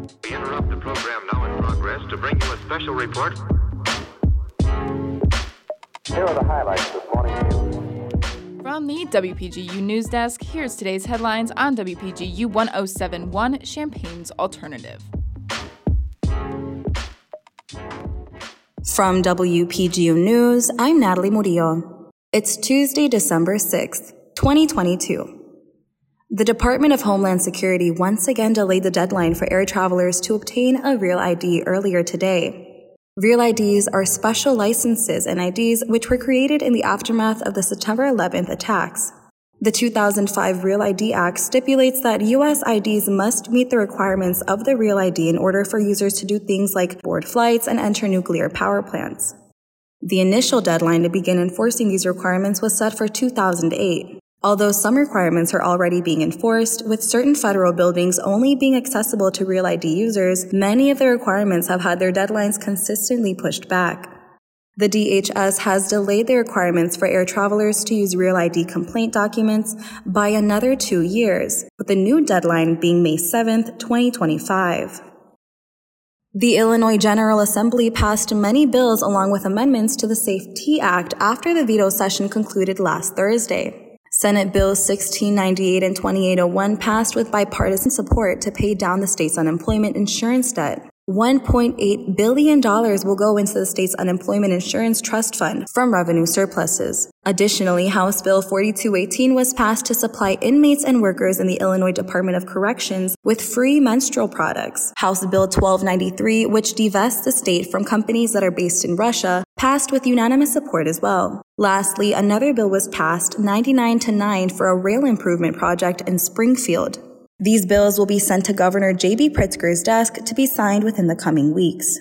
We interrupt the program now in progress to bring you a special report. Here are the highlights this morning's news. From the WPGU News Desk, here's today's headlines on WPGU 1071 Champaign's Alternative. From WPGU News, I'm Natalie Murillo. It's Tuesday, December 6th, 2022. The Department of Homeland Security once again delayed the deadline for air travelers to obtain a Real ID earlier today. Real IDs are special licenses and IDs which were created in the aftermath of the September 11th attacks. The 2005 Real ID Act stipulates that U.S. IDs must meet the requirements of the Real ID in order for users to do things like board flights and enter nuclear power plants. The initial deadline to begin enforcing these requirements was set for 2008. Although some requirements are already being enforced, with certain federal buildings only being accessible to Real ID users, many of the requirements have had their deadlines consistently pushed back. The DHS has delayed the requirements for air travelers to use Real ID complaint documents by another two years, with the new deadline being May 7, 2025. The Illinois General Assembly passed many bills along with amendments to the SAFE-T Act after the veto session concluded last Thursday. Senate Bills 1698 and 2801 passed with bipartisan support to pay down the state's unemployment insurance debt. $1.8 billion will go into the state's unemployment insurance trust fund from revenue surpluses. Additionally, House Bill 4218 was passed to supply inmates and workers in the Illinois Department of Corrections with free menstrual products. House Bill 1293, which divests the state from companies that are based in Russia, passed with unanimous support as well. Lastly, another bill was passed 99 to 9 for a rail improvement project in Springfield. These bills will be sent to Governor J.B. Pritzker's desk to be signed within the coming weeks.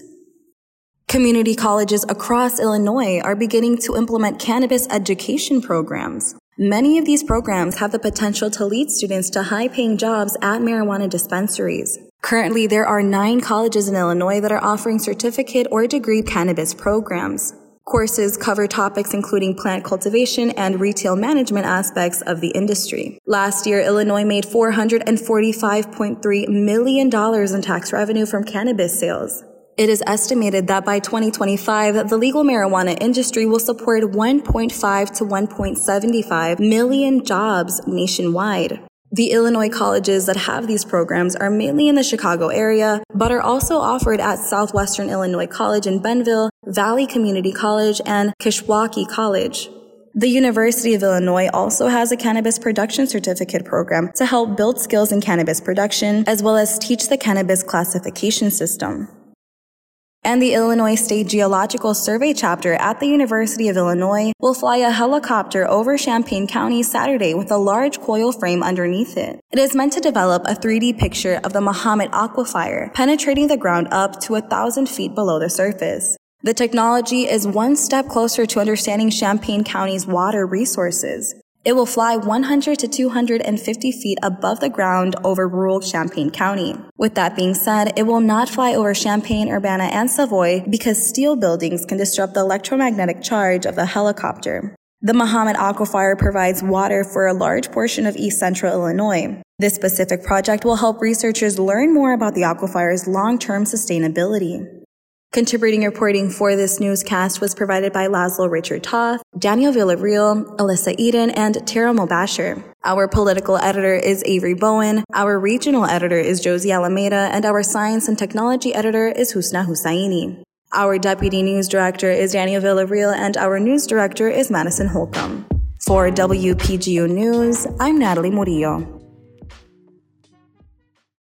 Community colleges across Illinois are beginning to implement cannabis education programs. Many of these programs have the potential to lead students to high paying jobs at marijuana dispensaries. Currently, there are nine colleges in Illinois that are offering certificate or degree cannabis programs. Courses cover topics including plant cultivation and retail management aspects of the industry. Last year, Illinois made $445.3 million in tax revenue from cannabis sales. It is estimated that by 2025, the legal marijuana industry will support 1.5 to 1.75 million jobs nationwide. The Illinois colleges that have these programs are mainly in the Chicago area, but are also offered at Southwestern Illinois College in Belleville, Valley Community College, and Kishwaukee College. The University of Illinois also has a cannabis production certificate program to help build skills in cannabis production, as well as teach the cannabis classification system and the Illinois State Geological Survey chapter at the University of Illinois will fly a helicopter over Champaign County Saturday with a large coil frame underneath it. It is meant to develop a 3D picture of the Mahomet Aquifer, penetrating the ground up to a thousand feet below the surface. The technology is one step closer to understanding Champaign County's water resources. It will fly 100 to 250 feet above the ground over rural Champaign County. With that being said, it will not fly over Champaign, Urbana, and Savoy because steel buildings can disrupt the electromagnetic charge of the helicopter. The Mahomet Aquifer provides water for a large portion of east central Illinois. This specific project will help researchers learn more about the aquifer's long-term sustainability. Contributing reporting for this newscast was provided by Laszlo Richard Toth, Daniel Villarreal, Alyssa Eden, and Tara Mobasher. Our political editor is Avery Bowen, our regional editor is Josie Alameda, and our science and technology editor is Husna Hussaini. Our deputy news director is Daniel Villarreal, and our news director is Madison Holcomb. For WPGU News, I'm Natalie Murillo.